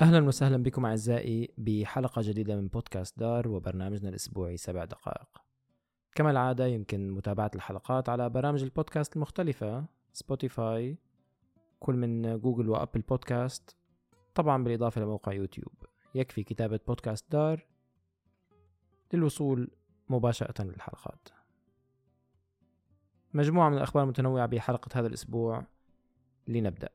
أهلا وسهلا بكم أعزائي بحلقة جديدة من بودكاست دار وبرنامجنا الأسبوعي سبع دقائق. كما العادة يمكن متابعة الحلقات على برامج البودكاست المختلفة سبوتيفاي كل من جوجل وأبل بودكاست طبعا بالإضافة لموقع يوتيوب. يكفي كتابة بودكاست دار للوصول مباشرة للحلقات. مجموعة من الأخبار المتنوعة بحلقة هذا الأسبوع لنبدأ.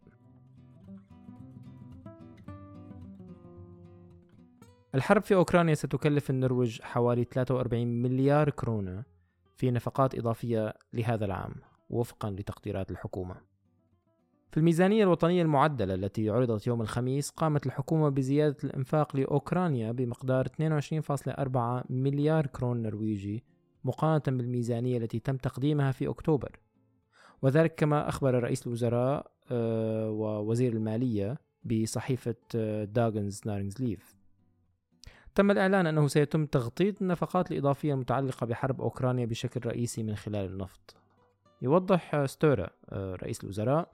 الحرب في أوكرانيا ستكلف النرويج حوالي 43 مليار كرونة في نفقات إضافية لهذا العام وفقا لتقديرات الحكومة. في الميزانية الوطنية المعدلة التي عرضت يوم الخميس قامت الحكومة بزيادة الإنفاق لأوكرانيا بمقدار 22.4 مليار كرون نرويجي مقارنة بالميزانية التي تم تقديمها في أكتوبر. وذلك كما أخبر رئيس الوزراء آه، ووزير المالية بصحيفة داغنز نارينز ليف تم الإعلان أنه سيتم تغطية النفقات الإضافية المتعلقة بحرب أوكرانيا بشكل رئيسي من خلال النفط. يوضح ستورا آه، رئيس الوزراء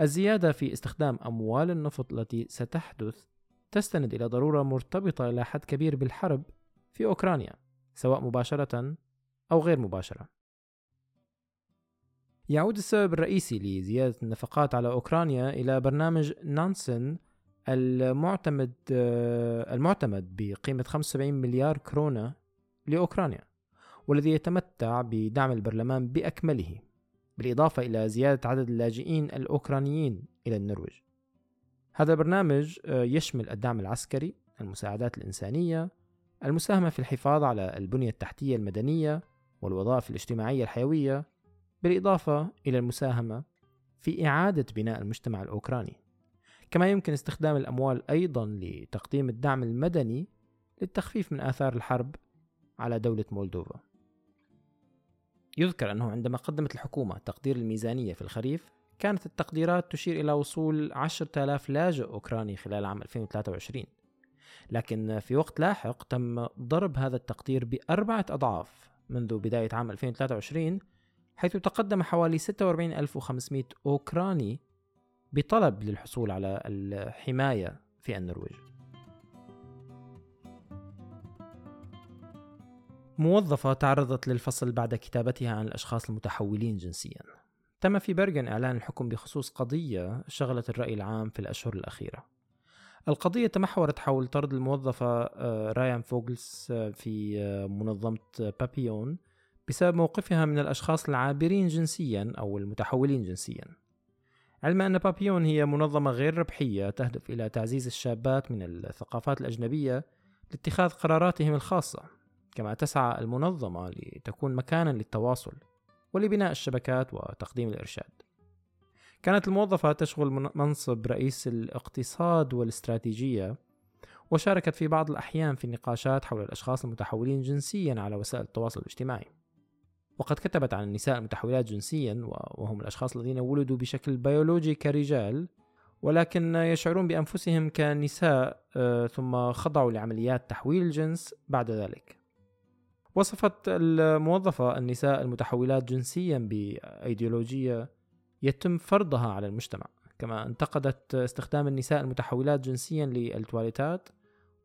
الزيادة في استخدام أموال النفط التي ستحدث تستند إلى ضرورة مرتبطة إلى حد كبير بالحرب في أوكرانيا سواء مباشرة أو غير مباشرة. يعود السبب الرئيسي لزيادة النفقات على أوكرانيا إلى برنامج نانسن المعتمد المعتمد بقيمة 75 مليار كرونة لأوكرانيا والذي يتمتع بدعم البرلمان بأكمله بالإضافة إلى زيادة عدد اللاجئين الأوكرانيين إلى النرويج. هذا البرنامج يشمل الدعم العسكري المساعدات الإنسانية المساهمة في الحفاظ على البنية التحتية المدنية والوظائف الاجتماعية الحيوية بالإضافة إلى المساهمة في إعادة بناء المجتمع الأوكراني. كما يمكن استخدام الأموال أيضا لتقديم الدعم المدني للتخفيف من آثار الحرب على دولة مولدوفا. يذكر أنه عندما قدمت الحكومة تقدير الميزانية في الخريف كانت التقديرات تشير إلى وصول 10,000 لاجئ أوكراني خلال عام 2023 لكن في وقت لاحق تم ضرب هذا التقدير بأربعة أضعاف منذ بداية عام 2023 حيث تقدم حوالي 46500 أوكراني بطلب للحصول على الحماية في النرويج. موظفة تعرضت للفصل بعد كتابتها عن الأشخاص المتحولين جنسيا. تم في برغن إعلان الحكم بخصوص قضية شغلت الرأي العام في الأشهر الأخيرة. القضية تمحورت حول طرد الموظفة آه، رايان فوغلس آه، في آه، منظمة بابيون بسبب موقفها من الأشخاص العابرين جنسيا أو المتحولين جنسيا. علما أن بابيون هي منظمة غير ربحية تهدف إلى تعزيز الشابات من الثقافات الأجنبية لاتخاذ قراراتهم الخاصة كما تسعى المنظمة لتكون مكانا للتواصل ولبناء الشبكات وتقديم الإرشاد. كانت الموظفة تشغل منصب رئيس الاقتصاد والاستراتيجية وشاركت في بعض الأحيان في النقاشات حول الأشخاص المتحولين جنسيا على وسائل التواصل الاجتماعي. وقد كتبت عن النساء المتحولات جنسيا وهم الأشخاص الذين ولدوا بشكل بيولوجي كرجال ولكن يشعرون بأنفسهم كنساء آه، ثم خضعوا لعمليات تحويل الجنس بعد ذلك. وصفت الموظفة النساء المتحولات جنسيا بأيديولوجية يتم فرضها على المجتمع كما انتقدت استخدام النساء المتحولات جنسيا للتواليتات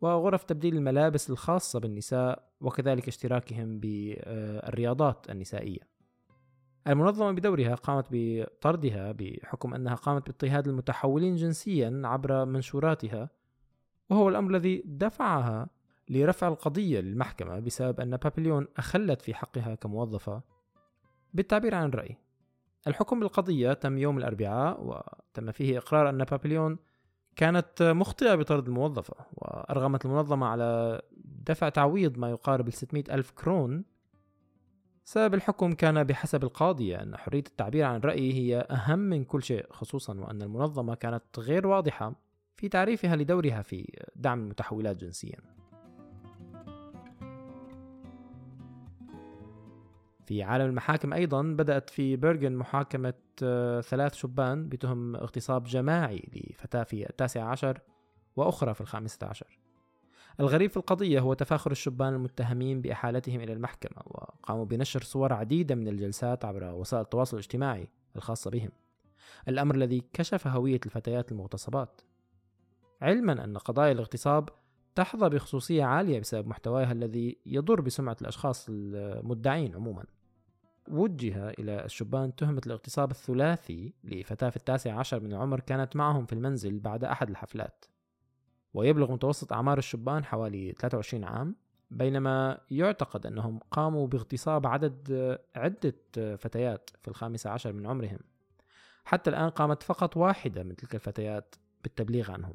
وغرف تبديل الملابس الخاصة بالنساء وكذلك اشتراكهم بالرياضات النسائية. المنظمة بدورها قامت بطردها بحكم أنها قامت باضطهاد المتحولين جنسيا عبر منشوراتها وهو الأمر الذي دفعها لرفع القضية للمحكمة بسبب أن بابليون أخلت في حقها كموظفة بالتعبير عن الرأي. الحكم بالقضية تم يوم الأربعاء وتم فيه إقرار أن بابليون كانت مخطئة بطرد الموظفة وأرغمت المنظمة على دفع تعويض ما يقارب ال 600 ألف كرون. سبب الحكم كان بحسب القاضية أن حرية التعبير عن الرأي هي أهم من كل شيء خصوصا وأن المنظمة كانت غير واضحة في تعريفها لدورها في دعم المتحولات جنسيا. في عالم المحاكم أيضا بدأت في بيرغن محاكمة آه، ثلاث شبان بتهم اغتصاب جماعي لفتاة في التاسع عشر وأخرى في الخامسة عشر. الغريب في القضية هو تفاخر الشبان المتهمين بإحالتهم إلى المحكمة وقاموا بنشر صور عديدة من الجلسات عبر وسائل التواصل الاجتماعي الخاصة بهم. الأمر الذي كشف هوية الفتيات المغتصبات. علما أن قضايا الاغتصاب تحظى بخصوصية عالية بسبب محتواها الذي يضر بسمعة الأشخاص المدعين عموما. وجه إلى الشبان تهمة الاغتصاب الثلاثي لفتاة في التاسع عشر من العمر كانت معهم في المنزل بعد أحد الحفلات. ويبلغ متوسط أعمار الشبان حوالي 23 عام بينما يعتقد أنهم قاموا باغتصاب عدد عدة فتيات في الخامسة عشر من عمرهم. حتى الآن قامت فقط واحدة من تلك الفتيات بالتبليغ عنهم.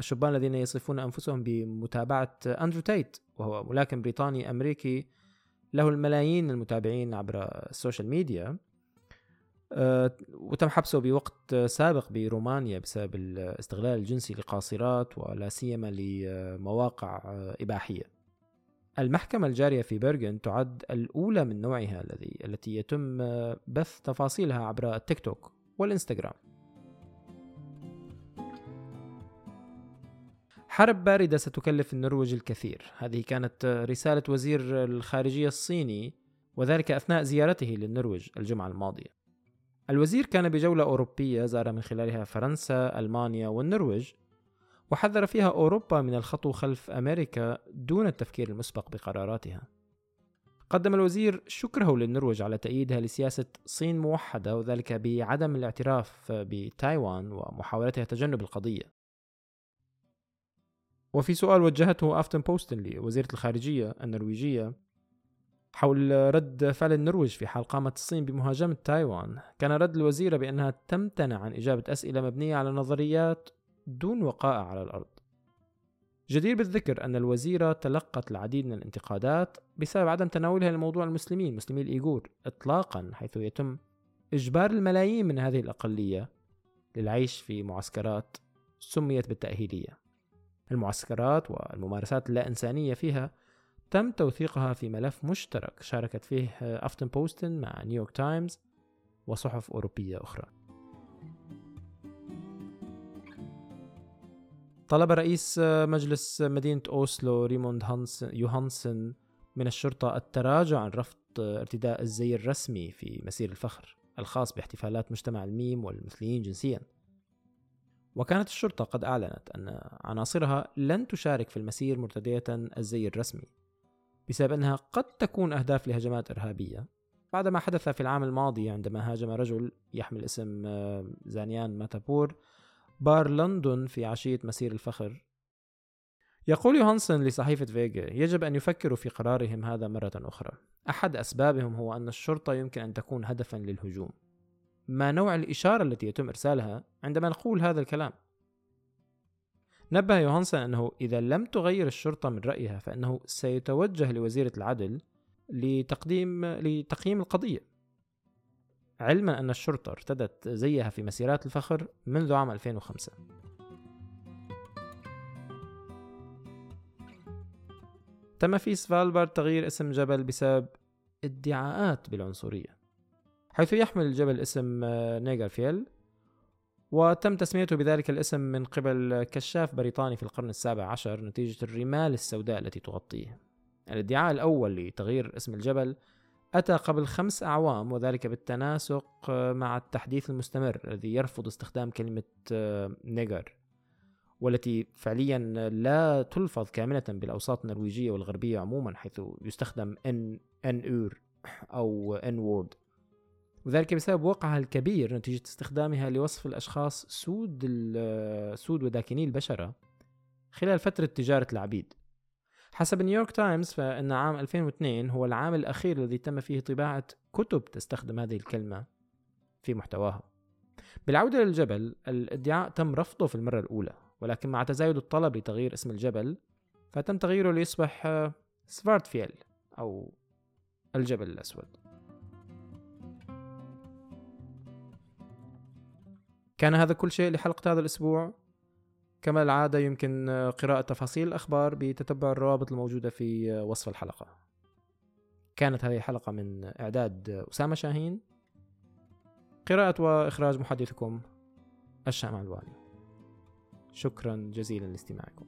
الشبان الذين يصفون أنفسهم بمتابعة أندرو تايت وهو ملاكم بريطاني أمريكي له الملايين المتابعين عبر السوشيال ميديا. آه، وتم حبسه بوقت سابق برومانيا بسبب الاستغلال الجنسي لقاصرات ولا سيما لمواقع إباحية. المحكمة الجارية في بيرغن تعد الأولى من نوعها الذي التي يتم بث تفاصيلها عبر التيك توك والإنستغرام. حرب باردة ستكلف النرويج الكثير. هذه كانت رسالة وزير الخارجية الصيني وذلك أثناء زيارته للنرويج الجمعة الماضية. الوزير كان بجولة أوروبية زار من خلالها فرنسا، ألمانيا والنرويج وحذر فيها أوروبا من الخطو خلف أمريكا دون التفكير المسبق بقراراتها. قدم الوزير شكره للنرويج على تأييدها لسياسة صين موحدة وذلك بعدم الاعتراف بتايوان ومحاولتها تجنب القضية. وفي سؤال وجهته أفتن بوستن لوزيرة الخارجية النرويجية حول رد فعل النرويج في حال قامت الصين بمهاجمة تايوان. كان رد الوزيرة بأنها تمتنع عن إجابة أسئلة مبنية على نظريات دون وقائع على الأرض. جدير بالذكر أن الوزيرة تلقت العديد من الانتقادات بسبب عدم تناولها لموضوع المسلمين مسلمي الإيغور إطلاقا حيث يتم إجبار الملايين من هذه الأقلية للعيش في معسكرات سميت بالتأهيلية. المعسكرات والممارسات اللا إنسانية فيها تم توثيقها في ملف مشترك شاركت فيه أفتن بوستن مع نيويورك تايمز وصحف أوروبية أخرى. طلب رئيس مجلس مدينة أوسلو ريموند هانسن يوهانسن من الشرطة التراجع عن رفض ارتداء الزي الرسمي في مسير الفخر الخاص باحتفالات مجتمع الميم والمثليين جنسيا. وكانت الشرطة قد أعلنت أن عناصرها لن تشارك في المسير مرتدية الزي الرسمي بسبب أنها قد تكون أهداف لهجمات إرهابية. بعدما حدث في العام الماضي عندما هاجم رجل يحمل اسم آه، زانيان ماتابور بار لندن في عشية مسير الفخر. يقول يوهانسون لصحيفة فيجا يجب أن يفكروا في قرارهم هذا مرة أخرى. أحد أسبابهم هو أن الشرطة يمكن أن تكون هدفا للهجوم. ما نوع الإشارة التي يتم إرسالها عندما نقول هذا الكلام. نبه يوهانسون أنه إذا لم تغير الشرطة من رأيها فإنه سيتوجه لوزيرة العدل لتقديم لتقييم القضية. علما أن الشرطة ارتدت زيها في مسيرات الفخر منذ عام 2005 تم في سفالبارد تغيير اسم جبل بسبب ادعاءات بالعنصرية. حيث يحمل الجبل اسم نيجرفيل وتم تسميته بذلك الاسم من قبل كشاف بريطاني في القرن السابع عشر نتيجة الرمال السوداء التي تغطيه. الادعاء الأول لتغيير اسم الجبل أتى قبل خمس أعوام وذلك بالتناسق مع التحديث المستمر الذي يرفض استخدام كلمة nigger والتي فعليا لا تلفظ كاملة بالأوساط النرويجية والغربية عموما حيث يستخدم ان ان اور أو N word وذلك بسبب وقعها الكبير نتيجة استخدامها لوصف الأشخاص سود سود وداكني البشرة خلال فترة تجارة العبيد. حسب نيويورك تايمز فإن عام 2002 هو العام الأخير الذي تم فيه طباعة كتب تستخدم هذه الكلمة في محتواها. بالعودة للجبل الادعاء تم رفضه في المرة الأولى ولكن مع تزايد الطلب لتغيير اسم الجبل فتم تغييره ليصبح سفارتفيل أو الجبل الأسود. كان هذا كل شيء لحلقة هذا الأسبوع. كما العادة يمكن قراءة تفاصيل الأخبار بتتبع الروابط الموجودة في وصف الحلقة. كانت هذه الحلقة من إعداد أسامة شاهين. قراءة وإخراج محدثكم الشام علواني. شكرا جزيلا لاستماعكم.